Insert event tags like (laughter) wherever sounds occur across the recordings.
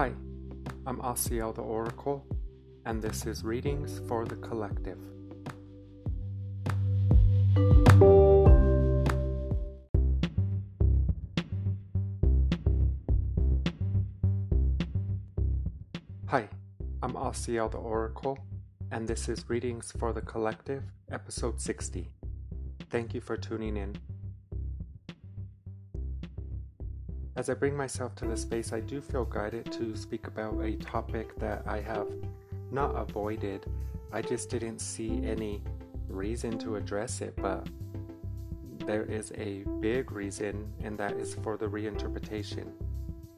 Hi, I'm Asiel the Oracle, and this is Readings for the Collective. Hi, I'm Asiel the Oracle, and this is Readings for the Collective, episode 60. Thank you for tuning in. As I bring myself to this space, I do feel guided to speak about a topic that I have not avoided. I just didn't see any reason to address it, but there is a big reason, and that is for the reinterpretation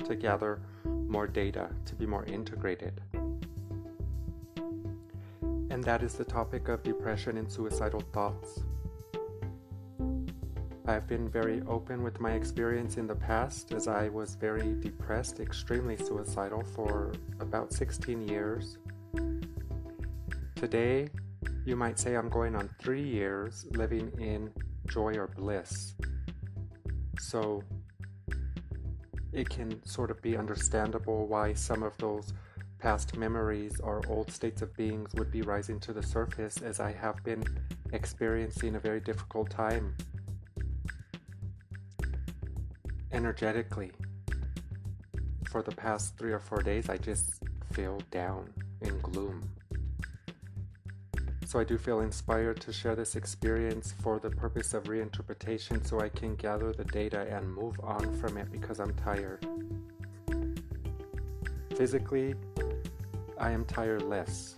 to gather more data, to be more integrated. And that is the topic of depression and suicidal thoughts. I've been very open with my experience in the past as I was very depressed, extremely suicidal for about 16 years. Today, you might say I'm going on three years living in joy or bliss. So, it can sort of be understandable why some of those past memories or old states of beings would be rising to the surface as I have been experiencing a very difficult time energetically, for the past three or four days, I just feel down in gloom. So I do feel inspired to share this experience for the purpose of reinterpretation so I can gather the data and move on from it because I'm tired. Physically, I am tireless.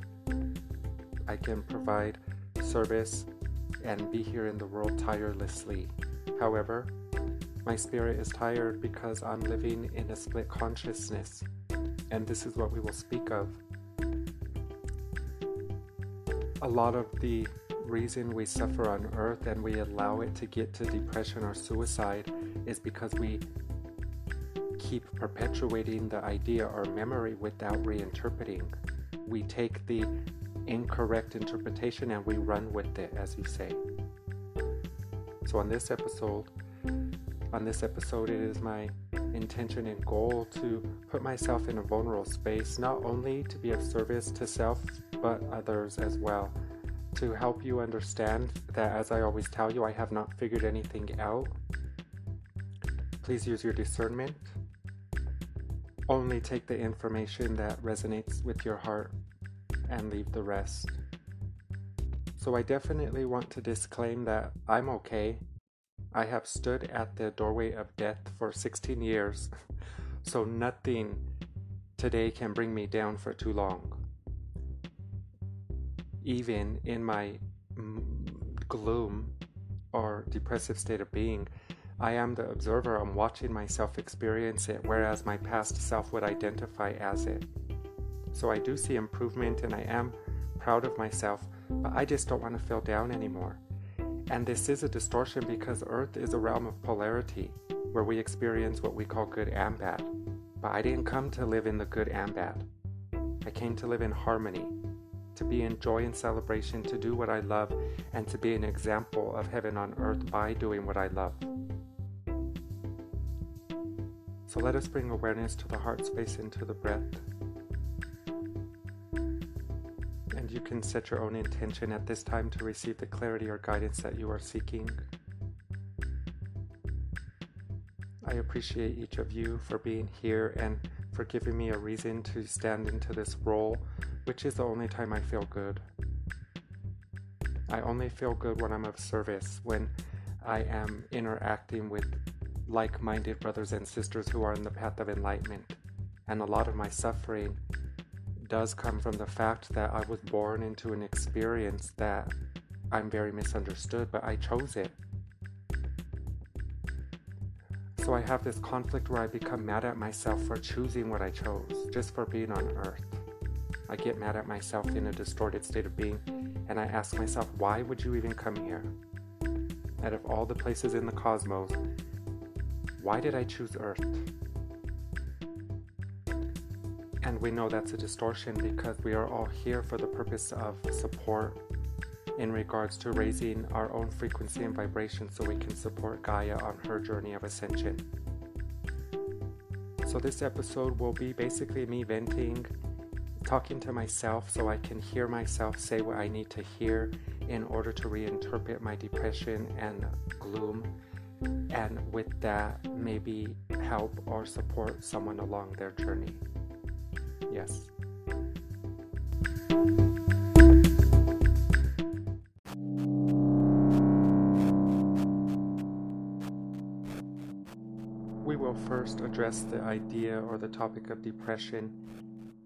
I can provide service and be here in the world tirelessly. However, my spirit is tired because I'm living in a split consciousness, and this is what we will speak of. A lot of the reason we suffer on earth and we allow it to get to depression or suicide is because we keep perpetuating the idea or memory without reinterpreting. We take the incorrect interpretation and we run with it, as you say. So, on this episode, on this episode, it is my intention and goal to put myself in a vulnerable space, not only to be of service to self, but others as well. To help you understand that, as I always tell you, I have not figured anything out. Please use your discernment. Only take the information that resonates with your heart and leave the rest. So, I definitely want to disclaim that I'm okay I have stood at the doorway of death for 16 years, (laughs) so nothing today can bring me down for too long. Even in my gloom or depressive state of being, I am the observer. I'm watching myself experience it, whereas my past self would identify as it. So I do see improvement and I am proud of myself, but I just don't want to feel down anymore. And this is a distortion because Earth is a realm of polarity where we experience what we call good and bad. But I didn't come to live in the good and bad. I came to live in harmony, to be in joy and celebration, to do what I love, and to be an example of heaven on earth by doing what I love. So let us bring awareness to the heart space and to the breath. You can set your own intention at this time to receive the clarity or guidance that you are seeking. I appreciate each of you for being here and for giving me a reason to stand into this role, which is the only time I feel good. I only feel good when I'm of service, when I am interacting with like minded brothers and sisters who are in the path of enlightenment. And a lot of my suffering does come from the fact that I was born into an experience that I'm very misunderstood, but I chose it. So I have this conflict where I become mad at myself for choosing what I chose, just for being on earth. I get mad at myself in a distorted state of being, and I ask myself, why would you even come here? Out of all the places in the cosmos, why did I choose Earth? And we know that's a distortion because we are all here for the purpose of support in regards to raising our own frequency and vibration so we can support Gaia on her journey of ascension. So, this episode will be basically me venting, talking to myself so I can hear myself say what I need to hear in order to reinterpret my depression and gloom. And with that, maybe help or support someone along their journey. Yes. We will first address the idea or the topic of depression,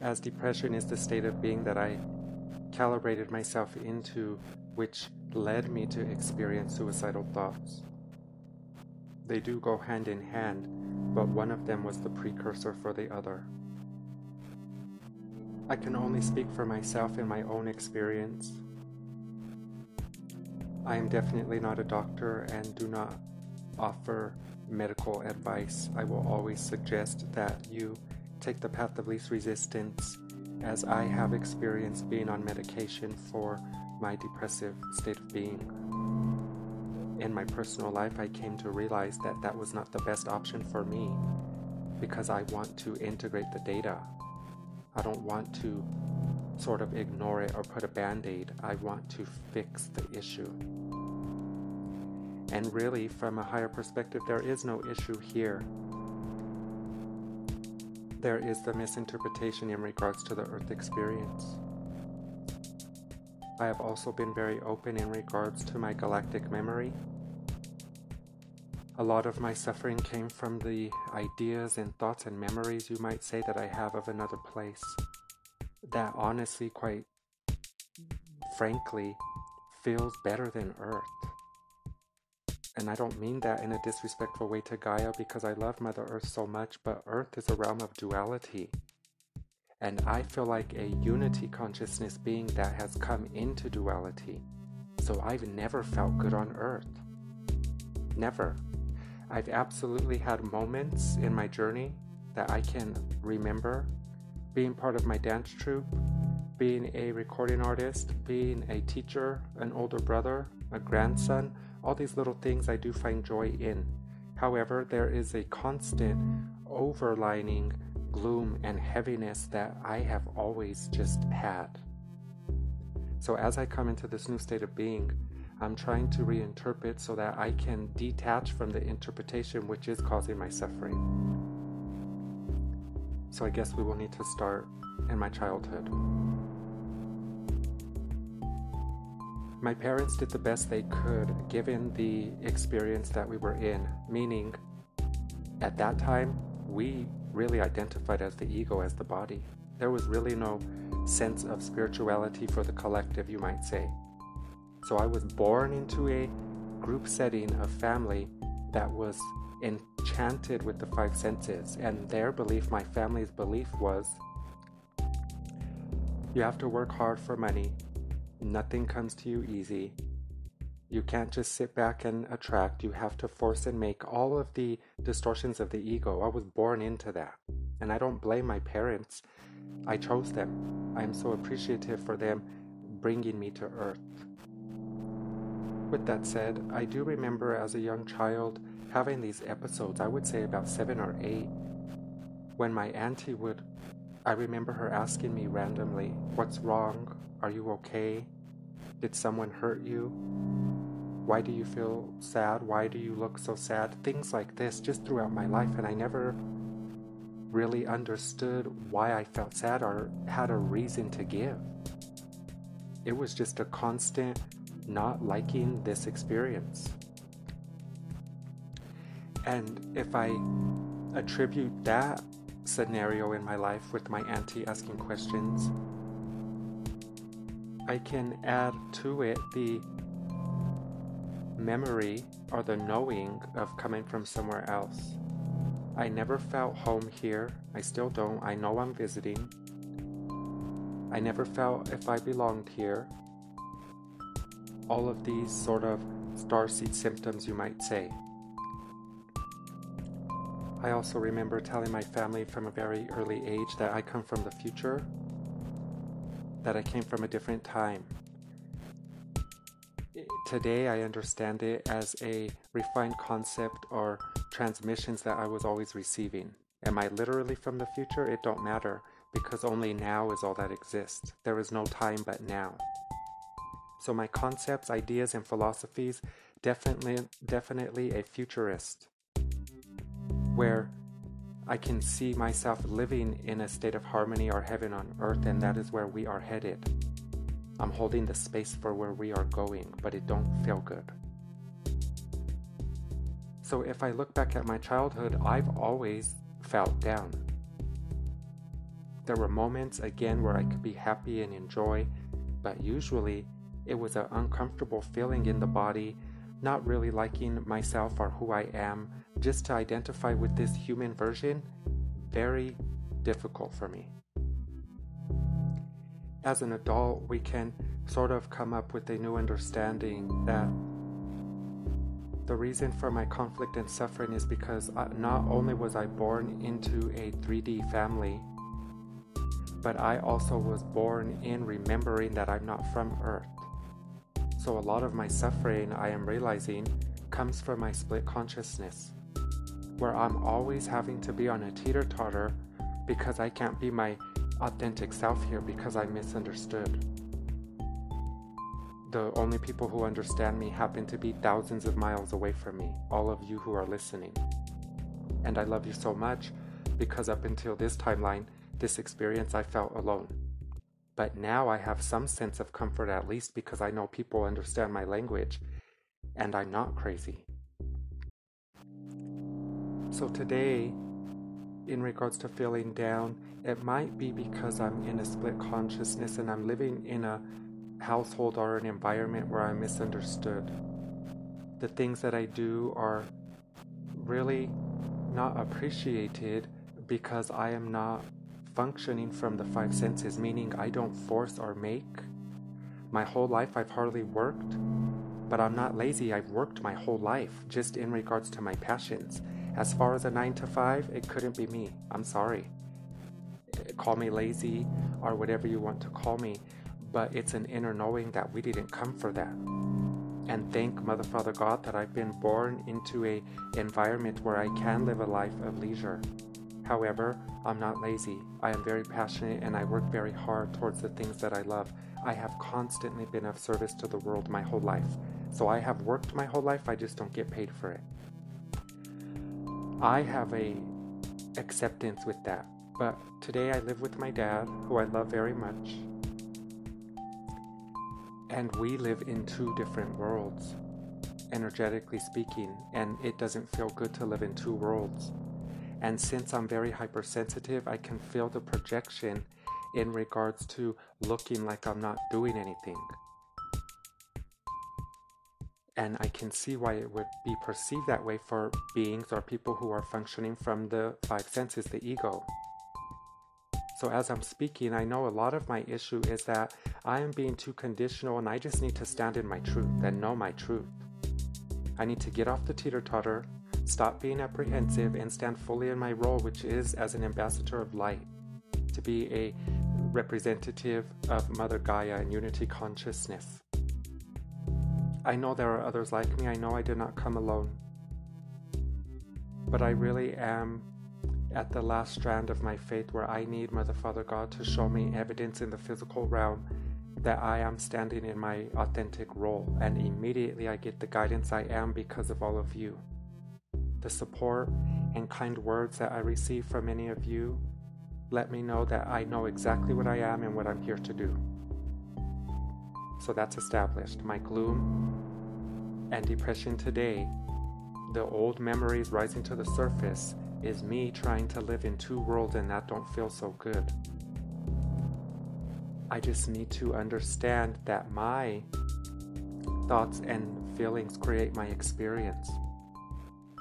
as depression is the state of being that I calibrated myself into, which led me to experience suicidal thoughts. They do go hand in hand, but one of them was the precursor for the other. I can only speak for myself in my own experience. I am definitely not a doctor and do not offer medical advice. I will always suggest that you take the path of least resistance, as I have experienced being on medication for my depressive state of being. In my personal life, I came to realize that that was not the best option for me because I want to integrate the data I don't want to sort of ignore it or put a band aid. I want to fix the issue. And really, from a higher perspective, there is no issue here. There is the misinterpretation in regards to the Earth experience. I have also been very open in regards to my galactic memory a lot of my suffering came from the ideas and thoughts and memories, you might say, that I have of another place. That honestly, quite frankly, feels better than Earth. And I don't mean that in a disrespectful way to Gaia because I love Mother Earth so much, but Earth is a realm of duality. And I feel like a unity consciousness being that has come into duality. So I've never felt good on Earth. Never. I've absolutely had moments in my journey that I can remember being part of my dance troupe, being a recording artist, being a teacher, an older brother, a grandson, all these little things I do find joy in. However, there is a constant overlining gloom and heaviness that I have always just had. So, as I come into this new state of being, I'm trying to reinterpret so that I can detach from the interpretation which is causing my suffering. So I guess we will need to start in my childhood. My parents did the best they could given the experience that we were in, meaning at that time we really identified as the ego, as the body. There was really no sense of spirituality for the collective, you might say. So I was born into a group setting of family that was enchanted with the five senses, and their belief, my family's belief, was you have to work hard for money, nothing comes to you easy. You can't just sit back and attract. You have to force and make all of the distortions of the ego. I was born into that. And I don't blame my parents. I chose them. I am so appreciative for them bringing me to earth. With that said, I do remember as a young child having these episodes, I would say about seven or eight, when my auntie would, I remember her asking me randomly, What's wrong? Are you okay? Did someone hurt you? Why do you feel sad? Why do you look so sad? Things like this just throughout my life, and I never really understood why I felt sad or had a reason to give. It was just a constant not liking this experience. And if I attribute that scenario in my life with my auntie asking questions, I can add to it the memory or the knowing of coming from somewhere else. I never felt home here. I still don't. I know I'm visiting. I never felt if I belonged here all of these sort of starseed symptoms, you might say. I also remember telling my family from a very early age that I come from the future, that I came from a different time. Today, I understand it as a refined concept or transmissions that I was always receiving. Am I literally from the future? It don't matter because only now is all that exists. There is no time but now. So my concepts, ideas, and philosophies definitely definitely a futurist where I can see myself living in a state of harmony or heaven on earth and that is where we are headed. I'm holding the space for where we are going, but it don't feel good. So if I look back at my childhood, I've always felt down. There were moments again where I could be happy and enjoy, but usually it was an uncomfortable feeling in the body, not really liking myself or who I am, just to identify with this human version, very difficult for me. As an adult, we can sort of come up with a new understanding that the reason for my conflict and suffering is because uh, not only was I born into a 3D family, but I also was born in remembering that I'm not from Earth. So a lot of my suffering, I am realizing, comes from my split consciousness, where I'm always having to be on a teeter totter because I can't be my authentic self here because I misunderstood the only people who understand me happen to be thousands of miles away from me, all of you who are listening. And I love you so much because up until this timeline, this experience, I felt alone. But now I have some sense of comfort at least because I know people understand my language and I'm not crazy. So today, in regards to feeling down, it might be because I'm in a split consciousness and I'm living in a household or an environment where I'm misunderstood. The things that I do are really not appreciated because I am not functioning from the five senses, meaning I don't force or make. My whole life I've hardly worked, but I'm not lazy. I've worked my whole life just in regards to my passions. As far as a 9 to 5, it couldn't be me. I'm sorry. Call me lazy or whatever you want to call me but it's an inner knowing that we didn't come for that. And thank Mother Father God that I've been born into a environment where I can live a life of leisure. However, I'm not lazy. I am very passionate and I work very hard towards the things that I love. I have constantly been of service to the world my whole life. So I have worked my whole life, I just don't get paid for it. I have a acceptance with that. But today I live with my dad, who I love very much. And we live in two different worlds, energetically speaking, and it doesn't feel good to live in two worlds. And since I'm very hypersensitive, I can feel the projection in regards to looking like I'm not doing anything. And I can see why it would be perceived that way for beings or people who are functioning from the five senses, the ego. So as I'm speaking, I know a lot of my issue is that I am being too conditional and I just need to stand in my truth and know my truth. I need to get off the teeter totter, stop being apprehensive, and stand fully in my role, which is as an ambassador of light, to be a representative of Mother Gaia and unity consciousness. I know there are others like me, I know I did not come alone. But I really am at the last strand of my faith where I need Mother Father God to show me evidence in the physical realm that I am standing in my authentic role, and immediately I get the guidance I am because of all of you. The support and kind words that I receive from many of you let me know that I know exactly what I am and what I'm here to do. So that's established. My gloom and depression today, the old memories rising to the surface, is me trying to live in two worlds and that don't feel so good. I just need to understand that my thoughts and feelings create my experience.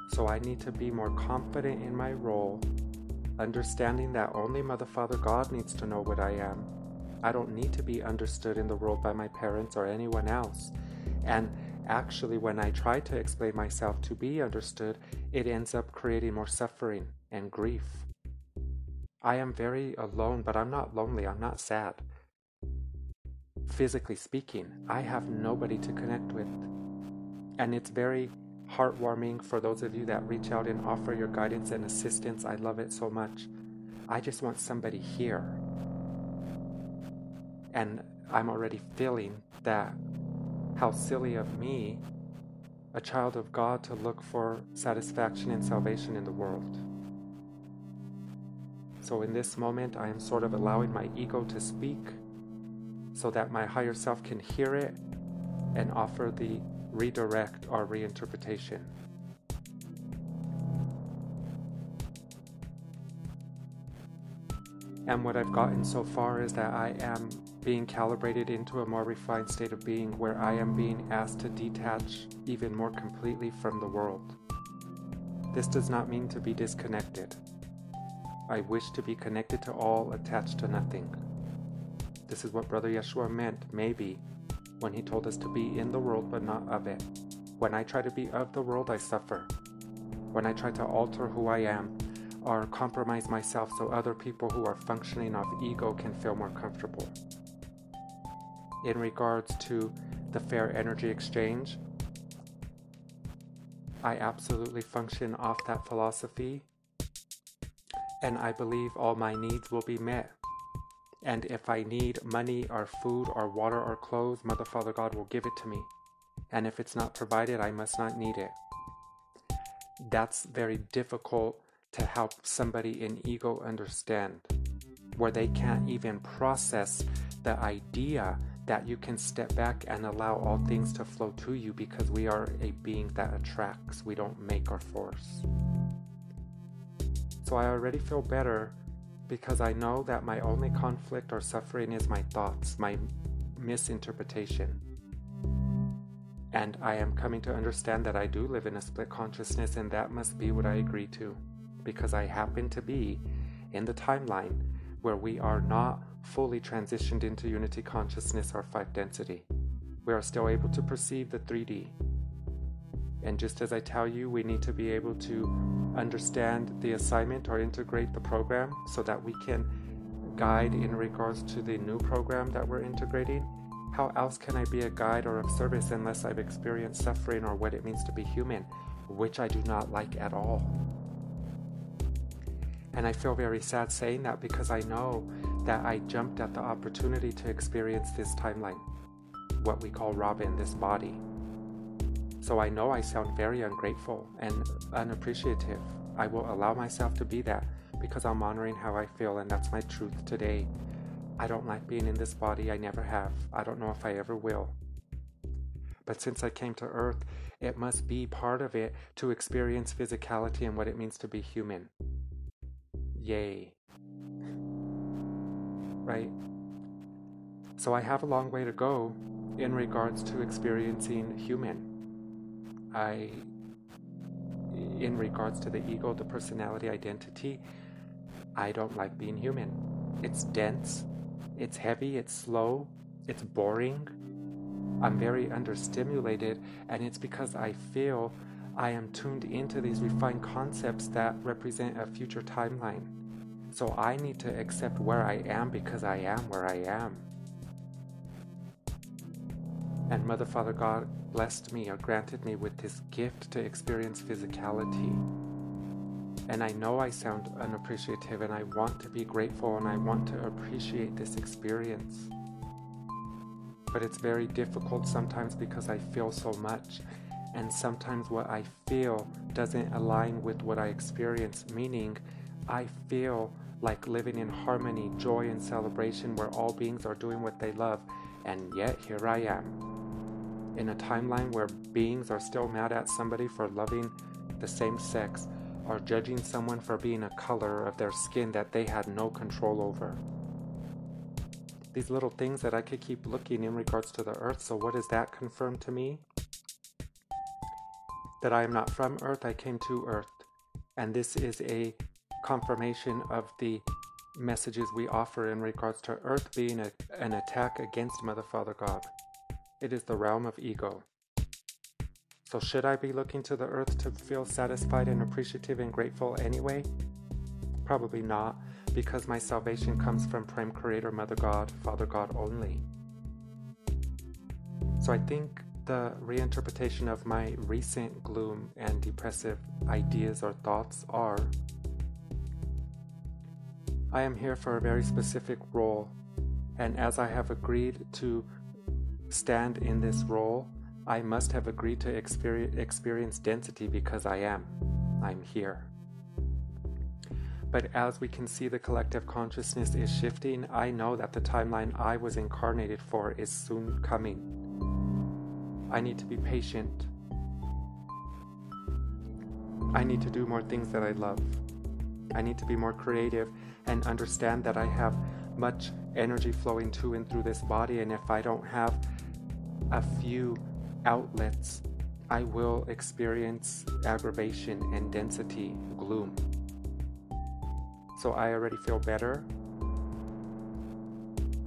So I need to be more confident in my role, understanding that only Mother Father God needs to know what I am. I don't need to be understood in the world by my parents or anyone else. And Actually, when I try to explain myself to be understood, it ends up creating more suffering and grief. I am very alone, but I'm not lonely, I'm not sad. Physically speaking, I have nobody to connect with. And it's very heartwarming for those of you that reach out and offer your guidance and assistance. I love it so much. I just want somebody here. And I'm already feeling that how silly of me, a child of God, to look for satisfaction and salvation in the world. So, in this moment, I am sort of allowing my ego to speak so that my higher self can hear it and offer the redirect or reinterpretation. And what I've gotten so far is that I am being calibrated into a more refined state of being where I am being asked to detach even more completely from the world. This does not mean to be disconnected. I wish to be connected to all, attached to nothing. This is what Brother Yeshua meant, maybe, when he told us to be in the world but not of it. When I try to be of the world, I suffer. When I try to alter who I am or compromise myself so other people who are functioning off ego can feel more comfortable. In regards to the fair energy exchange, I absolutely function off that philosophy, and I believe all my needs will be met. And if I need money or food or water or clothes, Mother Father God will give it to me. And if it's not provided, I must not need it. That's very difficult to help somebody in ego understand, where they can't even process the idea that you can step back and allow all things to flow to you because we are a being that attracts, we don't make or force. So I already feel better because I know that my only conflict or suffering is my thoughts, my misinterpretation. And I am coming to understand that I do live in a split consciousness, and that must be what I agree to, because I happen to be in the timeline where we are not fully transitioned into unity consciousness or five density. We are still able to perceive the 3D, and just as I tell you, we need to be able to understand the assignment or integrate the program so that we can guide in regards to the new program that we're integrating. How else can I be a guide or of service unless I've experienced suffering or what it means to be human, which I do not like at all? And I feel very sad saying that because I know that I jumped at the opportunity to experience this timeline, what we call Robin, this body. So I know I sound very ungrateful and unappreciative. I will allow myself to be that because I'm honoring how I feel, and that's my truth today. I don't like being in this body, I never have. I don't know if I ever will. But since I came to Earth, it must be part of it to experience physicality and what it means to be human. Yay. Right? So I have a long way to go in regards to experiencing human. I, in regards to the ego, the personality identity, I don't like being human. It's dense, it's heavy, it's slow, it's boring. I'm very understimulated, and it's because I feel I am tuned into these refined concepts that represent a future timeline. So I need to accept where I am because I am where I am. And Mother, Father, God blessed me or granted me with this gift to experience physicality. And I know I sound unappreciative, and I want to be grateful and I want to appreciate this experience. But it's very difficult sometimes because I feel so much, and sometimes what I feel doesn't align with what I experience, meaning I feel like living in harmony, joy, and celebration where all beings are doing what they love, and yet here I am in a timeline where beings are still mad at somebody for loving the same sex or judging someone for being a color of their skin that they had no control over. These little things that I could keep looking in regards to the earth, so what does that confirm to me? That I am not from earth, I came to earth. And this is a confirmation of the messages we offer in regards to earth being a, an attack against Mother Father God. It is the realm of ego. So, should I be looking to the earth to feel satisfied and appreciative and grateful anyway? Probably not, because my salvation comes from Prime Creator, Mother God, Father God only. So, I think the reinterpretation of my recent gloom and depressive ideas or thoughts are I am here for a very specific role, and as I have agreed to stand in this role, I must have agreed to experience density because I am. I'm here. But as we can see, the collective consciousness is shifting. I know that the timeline I was incarnated for is soon coming. I need to be patient. I need to do more things that I love. I need to be more creative and understand that I have much energy flowing to and through this body. And if I don't have a few outlets, I will experience aggravation and density, gloom. So I already feel better.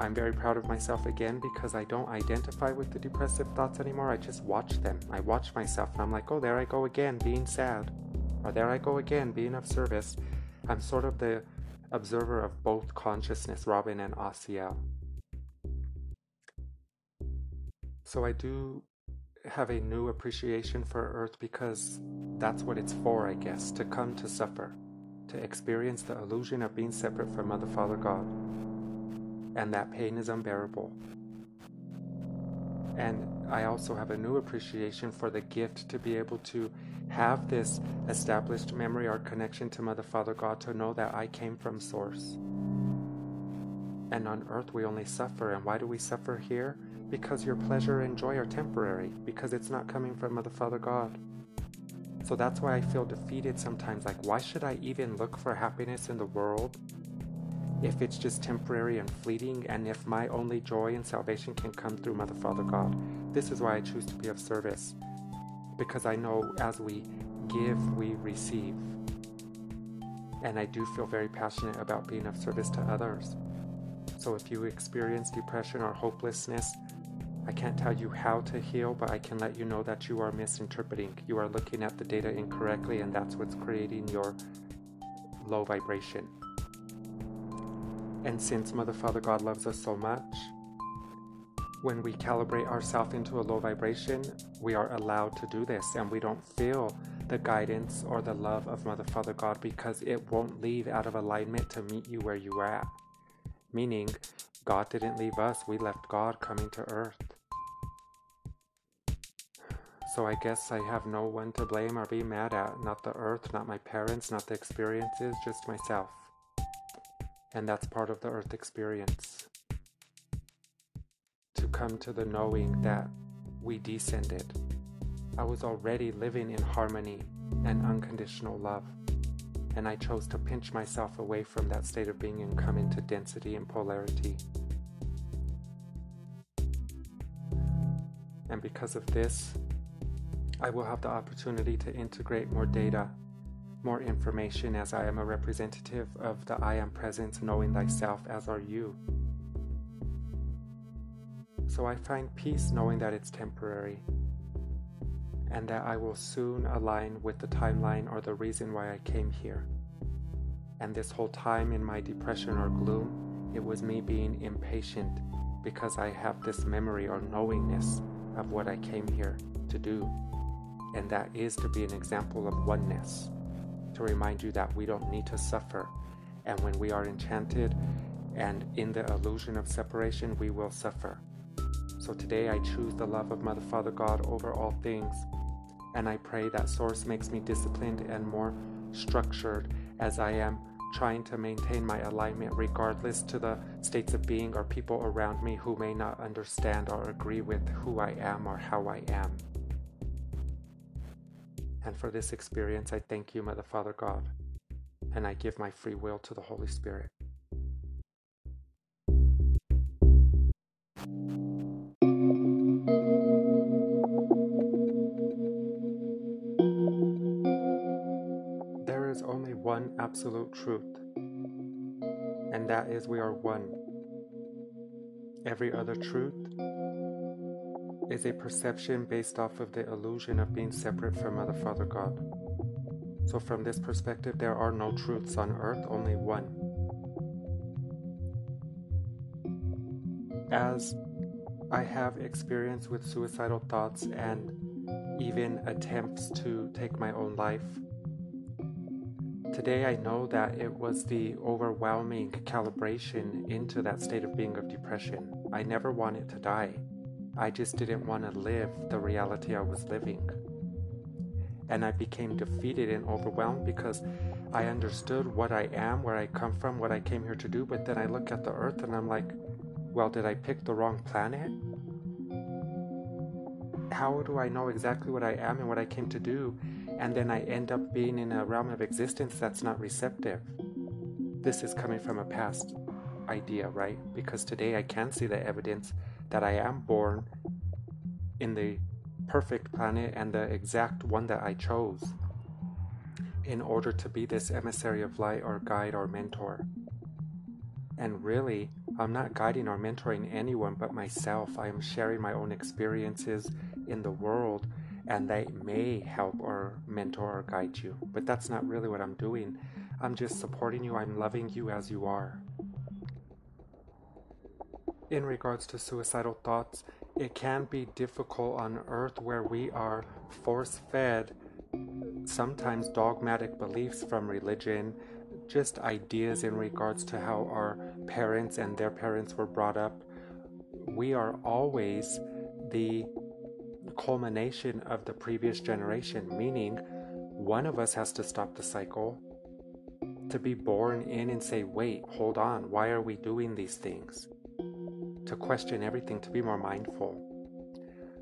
I'm very proud of myself again because I don't identify with the depressive thoughts anymore. I just watch them. I watch myself and I'm like, oh, there I go again, being sad. Or there I go again, being of service. I'm sort of the observer of both consciousness, Robin and Asiel. So I do have a new appreciation for Earth because that's what it's for, I guess, to come to suffer, to experience the illusion of being separate from Mother, Father, God. And that pain is unbearable. And I also have a new appreciation for the gift to be able to have this established memory or connection to Mother, Father, God to know that I came from Source. And on earth we only suffer. And why do we suffer here? Because your pleasure and joy are temporary, because it's not coming from Mother, Father, God. So that's why I feel defeated sometimes. Like, why should I even look for happiness in the world if it's just temporary and fleeting, and if my only joy and salvation can come through Mother, Father, God? This is why I choose to be of service because I know as we give, we receive. And I do feel very passionate about being of service to others. So if you experience depression or hopelessness, I can't tell you how to heal, but I can let you know that you are misinterpreting. You are looking at the data incorrectly, and that's what's creating your low vibration. And since Mother, Father, God loves us so much, when we calibrate ourselves into a low vibration, we are allowed to do this and we don't feel the guidance or the love of Mother, Father, God because it won't leave out of alignment to meet you where you are at. Meaning, God didn't leave us, we left God coming to earth. So I guess I have no one to blame or be mad at. Not the earth, not my parents, not the experiences, just myself. And that's part of the earth experience come to the knowing that we descended. I was already living in harmony and unconditional love, and I chose to pinch myself away from that state of being and come into density and polarity. And because of this, I will have the opportunity to integrate more data, more information as I am a representative of the I am presence, knowing thyself as are you. So I find peace knowing that it's temporary and that I will soon align with the timeline or the reason why I came here. And this whole time in my depression or gloom, it was me being impatient because I have this memory or knowingness of what I came here to do. And that is to be an example of oneness, to remind you that we don't need to suffer. And when we are enchanted and in the illusion of separation, we will suffer. So today I choose the love of Mother, Father, God over all things. And I pray that Source makes me disciplined and more structured as I am trying to maintain my alignment regardless to the states of being or people around me who may not understand or agree with who I am or how I am. And for this experience, I thank you, Mother, Father, God, and I give my free will to the Holy Spirit. One absolute truth, and that is we are one. Every other truth is a perception based off of the illusion of being separate from Mother, Father, God. So, from this perspective, there are no truths on earth, only one. As I have experience with suicidal thoughts and even attempts to take my own life. Today, I know that it was the overwhelming calibration into that state of being of depression. I never wanted to die. I just didn't want to live the reality I was living. And I became defeated and overwhelmed because I understood what I am, where I come from, what I came here to do. But then I look at the earth and I'm like, well, did I pick the wrong planet? How do I know exactly what I am and what I came to do? And then I end up being in a realm of existence that's not receptive. This is coming from a past idea, right? Because today I can see the evidence that I am born in the perfect planet and the exact one that I chose in order to be this emissary of light or guide or mentor. And really, I'm not guiding or mentoring anyone but myself. I am sharing my own experiences in the world, and they may help or mentor or guide you. But that's not really what I'm doing. I'm just supporting you, I'm loving you as you are. In regards to suicidal thoughts, it can be difficult on earth where we are force fed sometimes dogmatic beliefs from religion, just ideas in regards to how our parents and their parents were brought up. We are always the culmination of the previous generation, meaning one of us has to stop the cycle to be born in and say, wait, hold on, why are we doing these things? To question everything, to be more mindful.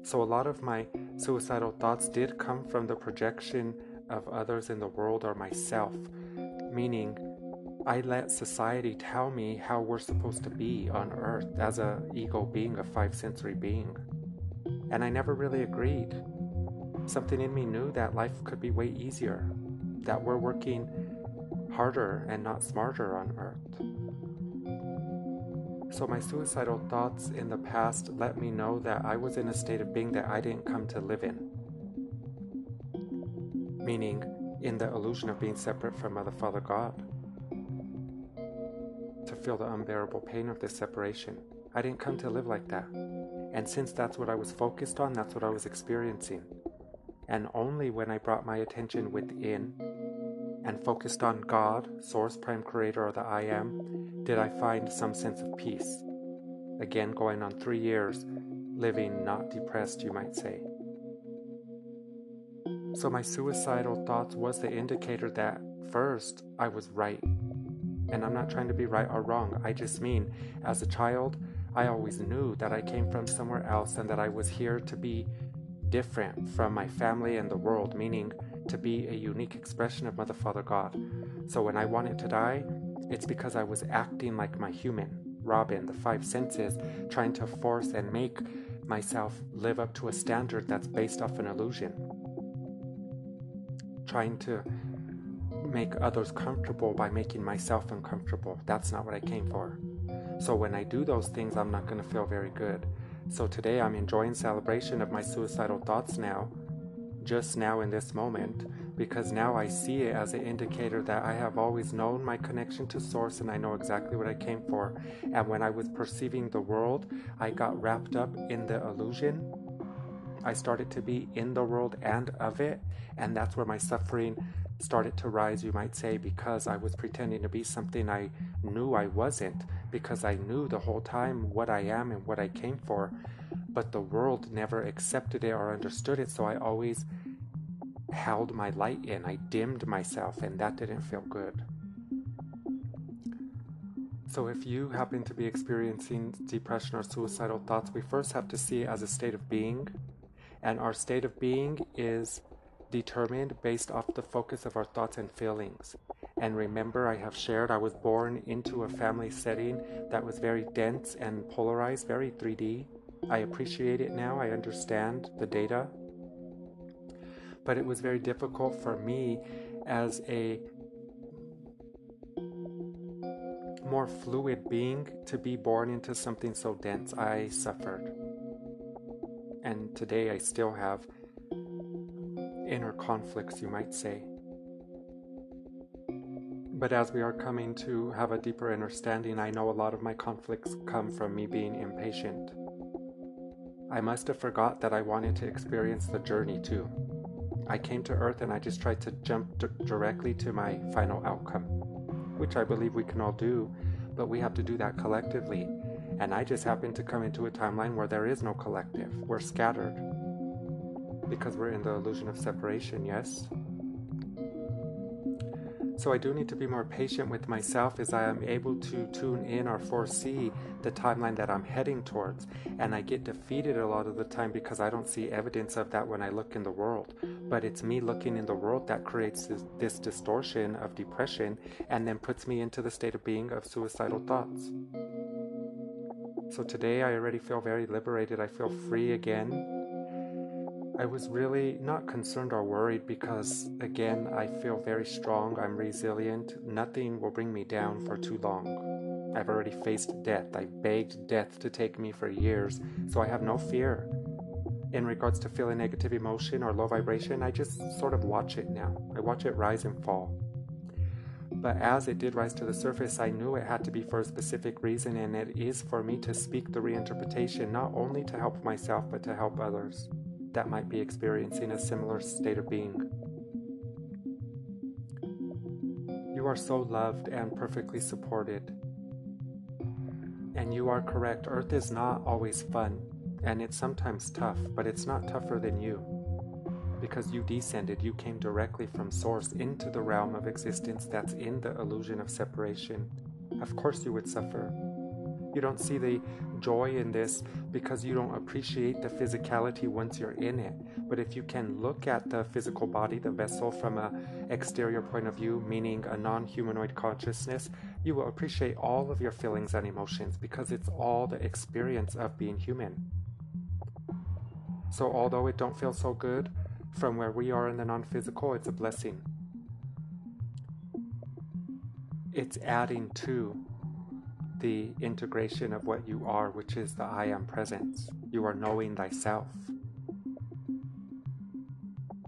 So, a lot of my suicidal thoughts did come from the projection of others in the world or myself, meaning I let society tell me how we're supposed to be on earth as a ego being, a five sensory being. And I never really agreed. Something in me knew that life could be way easier, that we're working harder and not smarter on earth. So, my suicidal thoughts in the past let me know that I was in a state of being that I didn't come to live in. Meaning, in the illusion of being separate from Mother, Father, God. To feel the unbearable pain of this separation. I didn't come to live like that. And since that's what I was focused on, that's what I was experiencing. And only when I brought my attention within and focused on God, Source, Prime Creator, or the I Am, did I find some sense of peace. Again, going on three years, living not depressed, you might say. So, my suicidal thoughts was the indicator that first I was right. And I'm not trying to be right or wrong. I just mean, as a child, I always knew that I came from somewhere else and that I was here to be different from my family and the world, meaning to be a unique expression of Mother, Father, God. So when I wanted to die, it's because I was acting like my human, Robin, the five senses, trying to force and make myself live up to a standard that's based off an illusion. Trying to make others comfortable by making myself uncomfortable. That's not what I came for. So when I do those things, I'm not going to feel very good. So today I'm enjoying celebration of my suicidal thoughts now just now in this moment because now I see it as an indicator that I have always known my connection to Source and I know exactly what I came for. And when I was perceiving the world, I got wrapped up in the illusion. I started to be in the world and of it, and that's where my suffering started to rise, you might say, because I was pretending to be something I knew I wasn't, because I knew the whole time what I am and what I came for but the world never accepted it or understood it, so I always held my light in. I dimmed myself, and that didn't feel good. So, if you happen to be experiencing depression or suicidal thoughts, we first have to see it as a state of being, and our state of being is determined based off the focus of our thoughts and feelings. And remember, I have shared I was born into a family setting that was very dense and polarized, very 3D. I appreciate it now, I understand the data. But it was very difficult for me as a more fluid being to be born into something so dense. I suffered. And today I still have inner conflicts, you might say. But as we are coming to have a deeper understanding, I know a lot of my conflicts come from me being impatient I must have forgot that I wanted to experience the journey too. I came to Earth and I just tried to jump d- directly to my final outcome, which I believe we can all do, but we have to do that collectively. And I just happen to come into a timeline where there is no collective. We're scattered. Because we're in the illusion of separation, yes? So I do need to be more patient with myself as I am able to tune in or foresee the timeline that I'm heading towards. And I get defeated a lot of the time because I don't see evidence of that when I look in the world. But it's me looking in the world that creates this, this distortion of depression and then puts me into the state of being of suicidal thoughts. So today I already feel very liberated. I feel free again. I was really not concerned or worried because, again, I feel very strong. I'm resilient. Nothing will bring me down for too long. I've already faced death. I begged death to take me for years, so I have no fear. In regards to feeling negative emotion or low vibration, I just sort of watch it now. I watch it rise and fall. But as it did rise to the surface, I knew it had to be for a specific reason, and it is for me to speak the reinterpretation, not only to help myself, but to help others that might be experiencing a similar state of being. You are so loved and perfectly supported. And you are correct, Earth is not always fun, and it's sometimes tough, but it's not tougher than you. Because you descended, you came directly from Source into the realm of existence that's in the illusion of separation. Of course, you would suffer. You don't see the joy in this because you don't appreciate the physicality once you're in it. But if you can look at the physical body, the vessel, from an exterior point of view, meaning a non humanoid consciousness, you will appreciate all of your feelings and emotions because it's all the experience of being human. So, although it don't feel so good from where we are in the non physical, it's a blessing. It's adding to the integration of what you are, which is the I am presence. You are knowing thyself.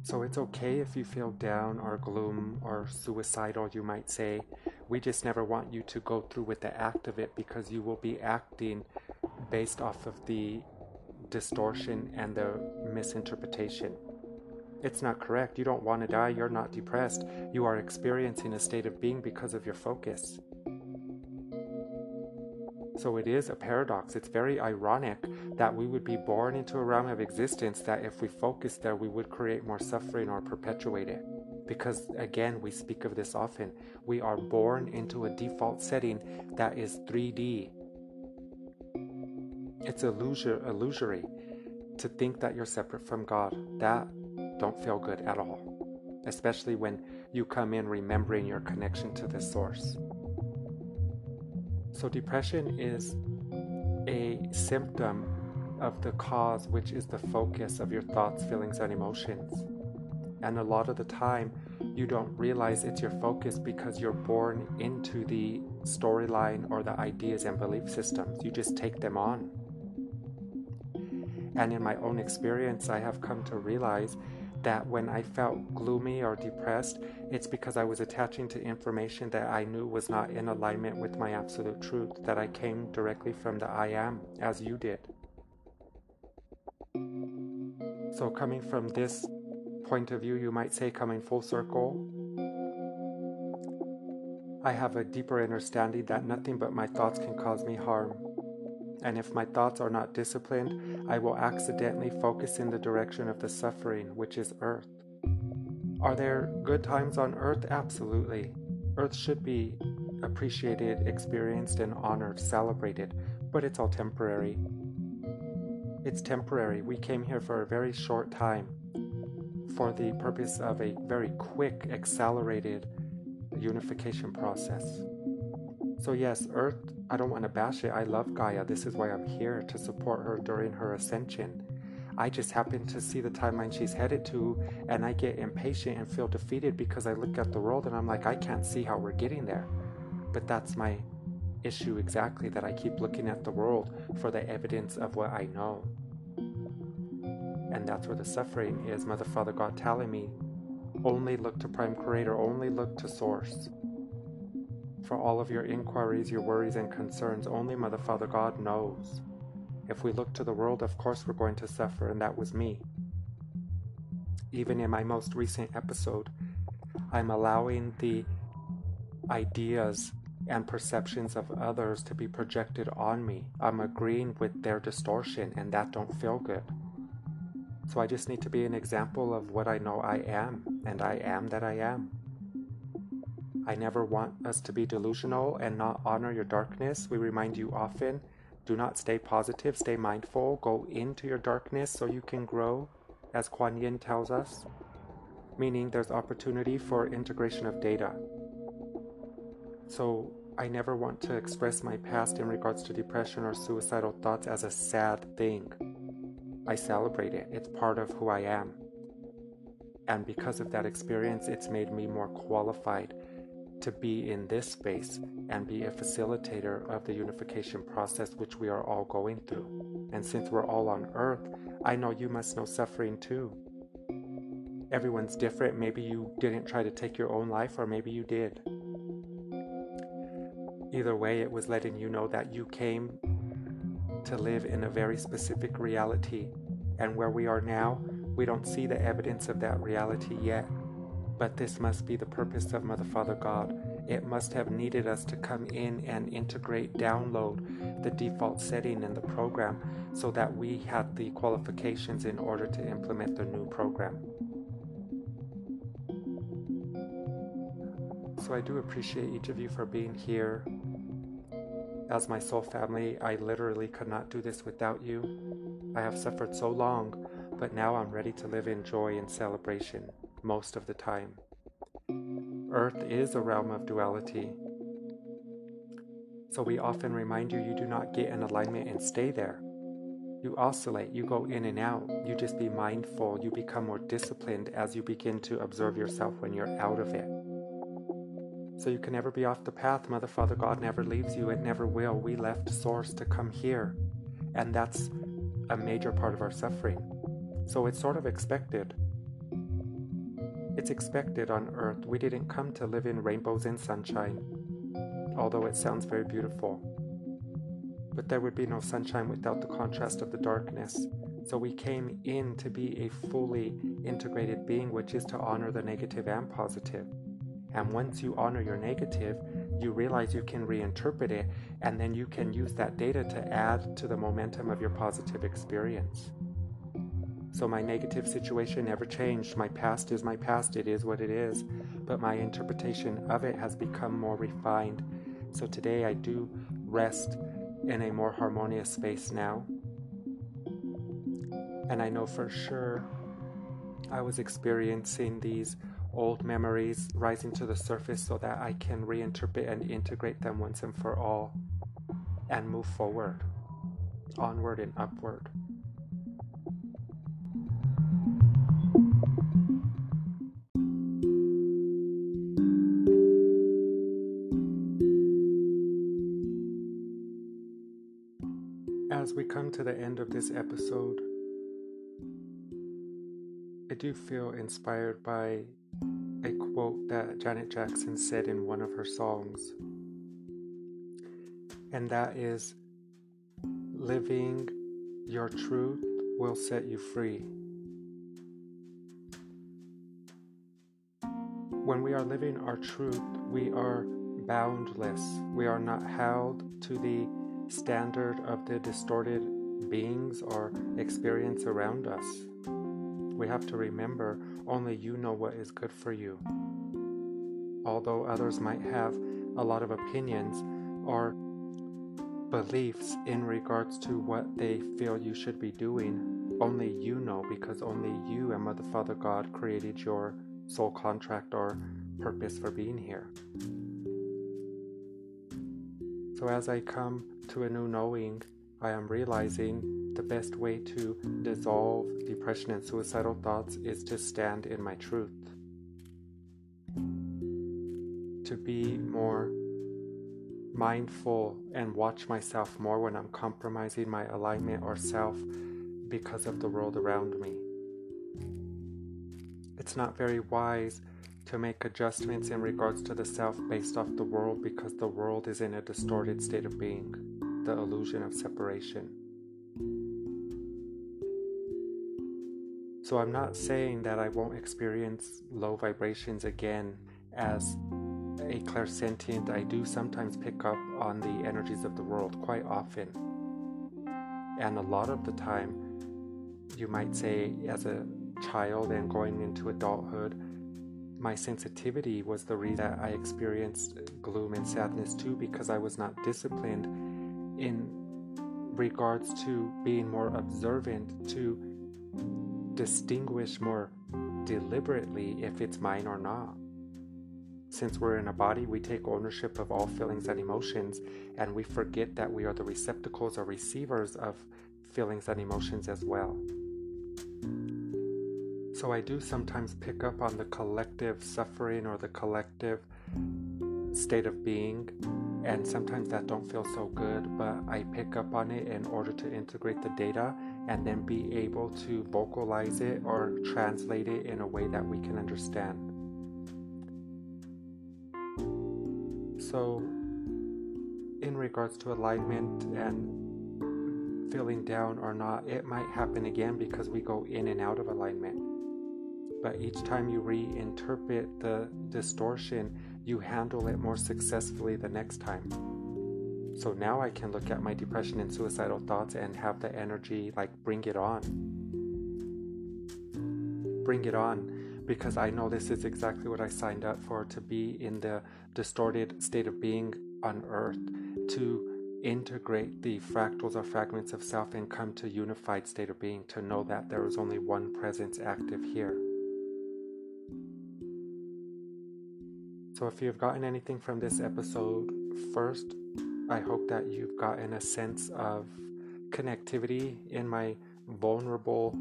So it's okay if you feel down or gloom or suicidal, you might say. We just never want you to go through with the act of it because you will be acting based off of the distortion and the misinterpretation. It's not correct. You don't want to die. You're not depressed. You are experiencing a state of being because of your focus. So it is a paradox. It's very ironic that we would be born into a realm of existence that if we focus there, we would create more suffering or perpetuate it. Because again, we speak of this often. We are born into a default setting that is 3D. It's illusory to think that you're separate from God. That don't feel good at all. Especially when you come in remembering your connection to the source. So, depression is a symptom of the cause, which is the focus of your thoughts, feelings, and emotions. And a lot of the time, you don't realize it's your focus because you're born into the storyline or the ideas and belief systems. You just take them on. And in my own experience, I have come to realize that when I felt gloomy or depressed, it's because I was attaching to information that I knew was not in alignment with my absolute truth, that I came directly from the I am, as you did. So, coming from this point of view, you might say, coming full circle, I have a deeper understanding that nothing but my thoughts can cause me harm and if my thoughts are not disciplined, I will accidentally focus in the direction of the suffering, which is earth. Are there good times on earth? Absolutely. Earth should be appreciated, experienced, and honored, celebrated, but it's all temporary. It's temporary. We came here for a very short time for the purpose of a very quick, accelerated unification process. So, yes, Earth, I don't want to bash it. I love Gaia. This is why I'm here to support her during her ascension. I just happen to see the timeline she's headed to, and I get impatient and feel defeated because I look at the world and I'm like, I can't see how we're getting there. But that's my issue exactly that I keep looking at the world for the evidence of what I know. And that's where the suffering is. Mother, Father, God telling me, only look to Prime Creator, only look to Source for all of your inquiries, your worries, and concerns. Only Mother, Father, God knows. If we look to the world, of course we're going to suffer, and that was me. Even in my most recent episode, I'm allowing the ideas and perceptions of others to be projected on me. I'm agreeing with their distortion, and that don't feel good. So I just need to be an example of what I know I am, and I am that I am. I never want us to be delusional and not honor your darkness. We remind you often do not stay positive, stay mindful, go into your darkness so you can grow, as Kuan Yin tells us, meaning there's opportunity for integration of data. So I never want to express my past in regards to depression or suicidal thoughts as a sad thing. I celebrate it, it's part of who I am. And because of that experience, it's made me more qualified to be in this space and be a facilitator of the unification process which we are all going through. And since we're all on earth, I know you must know suffering too. Everyone's different. Maybe you didn't try to take your own life, or maybe you did. Either way, it was letting you know that you came to live in a very specific reality. And where we are now, we don't see the evidence of that reality yet. But this must be the purpose of Mother Father God. It must have needed us to come in and integrate, download the default setting in the program so that we had the qualifications in order to implement the new program. So I do appreciate each of you for being here. As my soul family, I literally could not do this without you. I have suffered so long, but now I'm ready to live in joy and celebration most of the time. Earth is a realm of duality. So we often remind you you do not get in alignment and stay there. You oscillate, you go in and out, you just be mindful, you become more disciplined as you begin to observe yourself when you're out of it. So you can never be off the path. Mother, Father, God never leaves you, it never will. We left Source to come here, and that's a major part of our suffering. So it's sort of expected. It's expected on earth. We didn't come to live in rainbows and sunshine, although it sounds very beautiful. But there would be no sunshine without the contrast of the darkness. So we came in to be a fully integrated being, which is to honor the negative and positive. And once you honor your negative, you realize you can reinterpret it, and then you can use that data to add to the momentum of your positive experience. So my negative situation never changed. My past is my past, it is what it is. But my interpretation of it has become more refined. So today I do rest in a more harmonious space now. And I know for sure I was experiencing these old memories rising to the surface so that I can reinterpret and integrate them once and for all and move forward, onward and upward. Come to the end of this episode, I do feel inspired by a quote that Janet Jackson said in one of her songs. And that is living your truth will set you free. When we are living our truth, we are boundless. We are not held to the standard of the distorted beings or experience around us. We have to remember only you know what is good for you. Although others might have a lot of opinions or beliefs in regards to what they feel you should be doing, only you know because only you and Mother Father God created your soul contract or purpose for being here. So as I come to a new knowing, I am realizing the best way to dissolve depression and suicidal thoughts is to stand in my truth. To be more mindful and watch myself more when I'm compromising my alignment or self because of the world around me. It's not very wise to make adjustments in regards to the self based off the world because the world is in a distorted state of being, the illusion of separation. So I'm not saying that I won't experience low vibrations again as a clairsentient. I do sometimes pick up on the energies of the world quite often. And a lot of the time, you might say, as a child and going into adulthood, my sensitivity was the reason that I experienced gloom and sadness too because I was not disciplined in regards to being more observant to distinguish more deliberately if it's mine or not. Since we're in a body, we take ownership of all feelings and emotions, and we forget that we are the receptacles or receivers of feelings and emotions as well. So I do sometimes pick up on the collective suffering or the collective state of being, and sometimes that don't feel so good, but I pick up on it in order to integrate the data and then be able to vocalize it or translate it in a way that we can understand. So, in regards to alignment and feeling down or not, it might happen again because we go in and out of alignment but each time you reinterpret the distortion, you handle it more successfully the next time. So now I can look at my depression and suicidal thoughts and have the energy like bring it on. Bring it on because I know this is exactly what I signed up for to be in the distorted state of being on earth, to integrate the fractals or fragments of self and come to unified state of being, to know that there is only one presence active here. So, if you've gotten anything from this episode, first, I hope that you've gotten a sense of connectivity in my vulnerable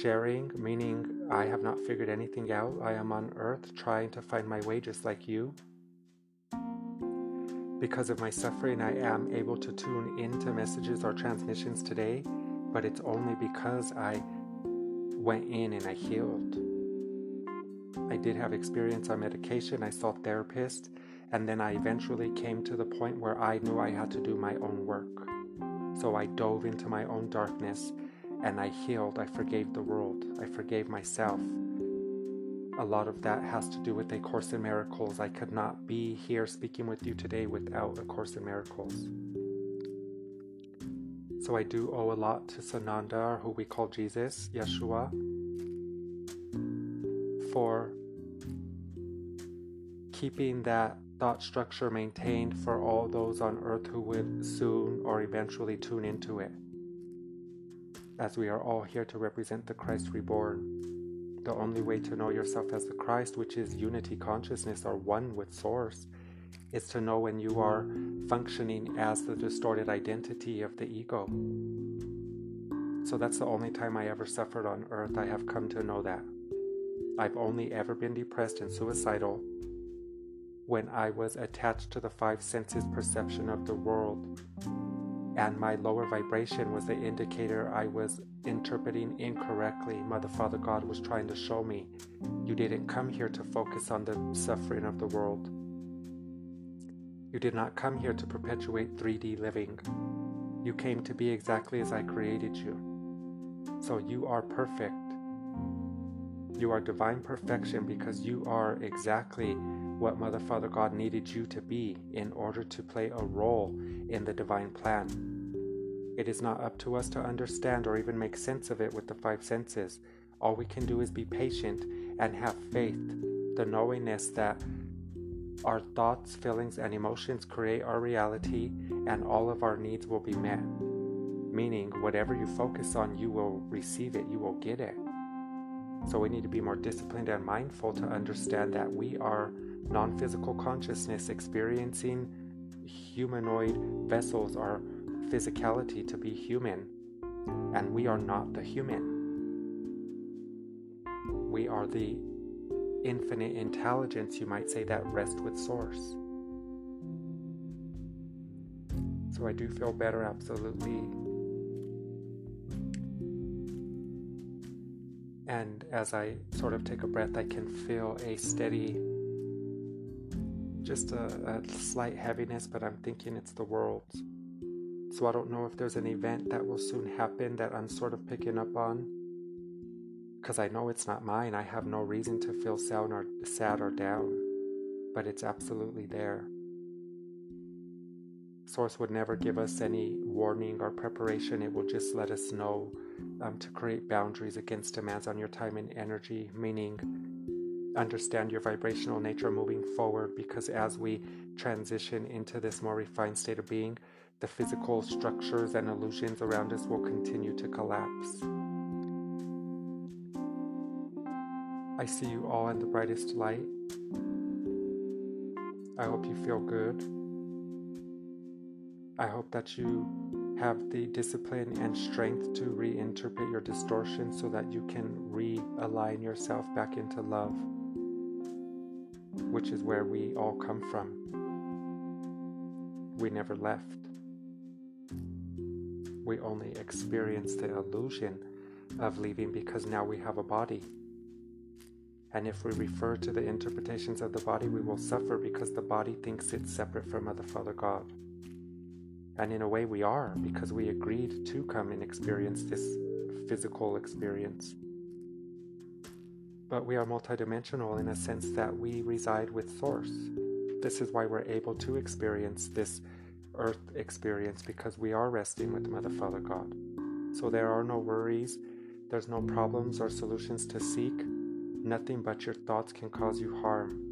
sharing, meaning I have not figured anything out. I am on earth trying to find my way just like you. Because of my suffering, I am able to tune into messages or transmissions today, but it's only because I went in and I healed. I did have experience on medication. I saw therapists, and then I eventually came to the point where I knew I had to do my own work. So I dove into my own darkness and I healed. I forgave the world. I forgave myself. A lot of that has to do with A Course in Miracles. I could not be here speaking with you today without A Course in Miracles. So I do owe a lot to Sananda, or who we call Jesus, Yeshua, for keeping that thought structure maintained for all those on earth who would soon or eventually tune into it. As we are all here to represent the Christ reborn. The only way to know yourself as the Christ, which is unity consciousness or one with Source, is to know when you are functioning as the distorted identity of the ego. So that's the only time I ever suffered on earth. I have come to know that. I've only ever been depressed and suicidal when I was attached to the five senses perception of the world. And my lower vibration was the indicator I was interpreting incorrectly. Mother, Father, God was trying to show me you didn't come here to focus on the suffering of the world. You did not come here to perpetuate 3D living. You came to be exactly as I created you. So you are perfect. You are divine perfection because you are exactly what Mother, Father, God needed you to be in order to play a role in the divine plan. It is not up to us to understand or even make sense of it with the five senses. All we can do is be patient and have faith, the knowingness that our thoughts, feelings, and emotions create our reality and all of our needs will be met. Meaning, whatever you focus on, you will receive it, you will get it. So we need to be more disciplined and mindful to understand that we are non physical consciousness experiencing humanoid vessels or physicality to be human, and we are not the human. We are the infinite intelligence, you might say, that rests with Source. So I do feel better, absolutely. And as I sort of take a breath, I can feel a steady, just a, a, slight heaviness, but I'm thinking it's the world. So I don't know if there's an event that will soon happen that I'm sort of picking up on. because I know it's not mine. I have no reason to feel sad or, sad or down, but it's absolutely there. Source would never give us any warning or preparation. It will just let us know um, to create boundaries against demands on your time and energy, meaning understand your vibrational nature moving forward because as we transition into this more refined state of being, the physical structures and illusions around us will continue to collapse. I see you all in the brightest light. I hope you feel good. I hope that you have the discipline and strength to reinterpret your distortion so that you can realign yourself back into love, which is where we all come from. We never left. We only experience the illusion of leaving because now we have a body. And if we refer to the interpretations of the body, we will suffer because the body thinks it's separate from Mother, Father, God. And in a way, we are because we agreed to come and experience this physical experience. But we are multidimensional in a sense that we reside with Source. This is why we're able to experience this earth experience because we are resting with Mother, Father, God. So there are no worries, there's no problems or solutions to seek. Nothing but your thoughts can cause you harm.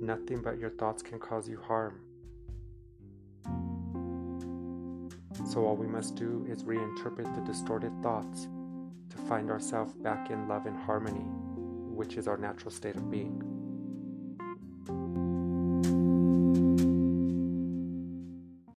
Nothing but your thoughts can cause you harm. So, all we must do is reinterpret the distorted thoughts find ourselves back in love and harmony, which is our natural state of being.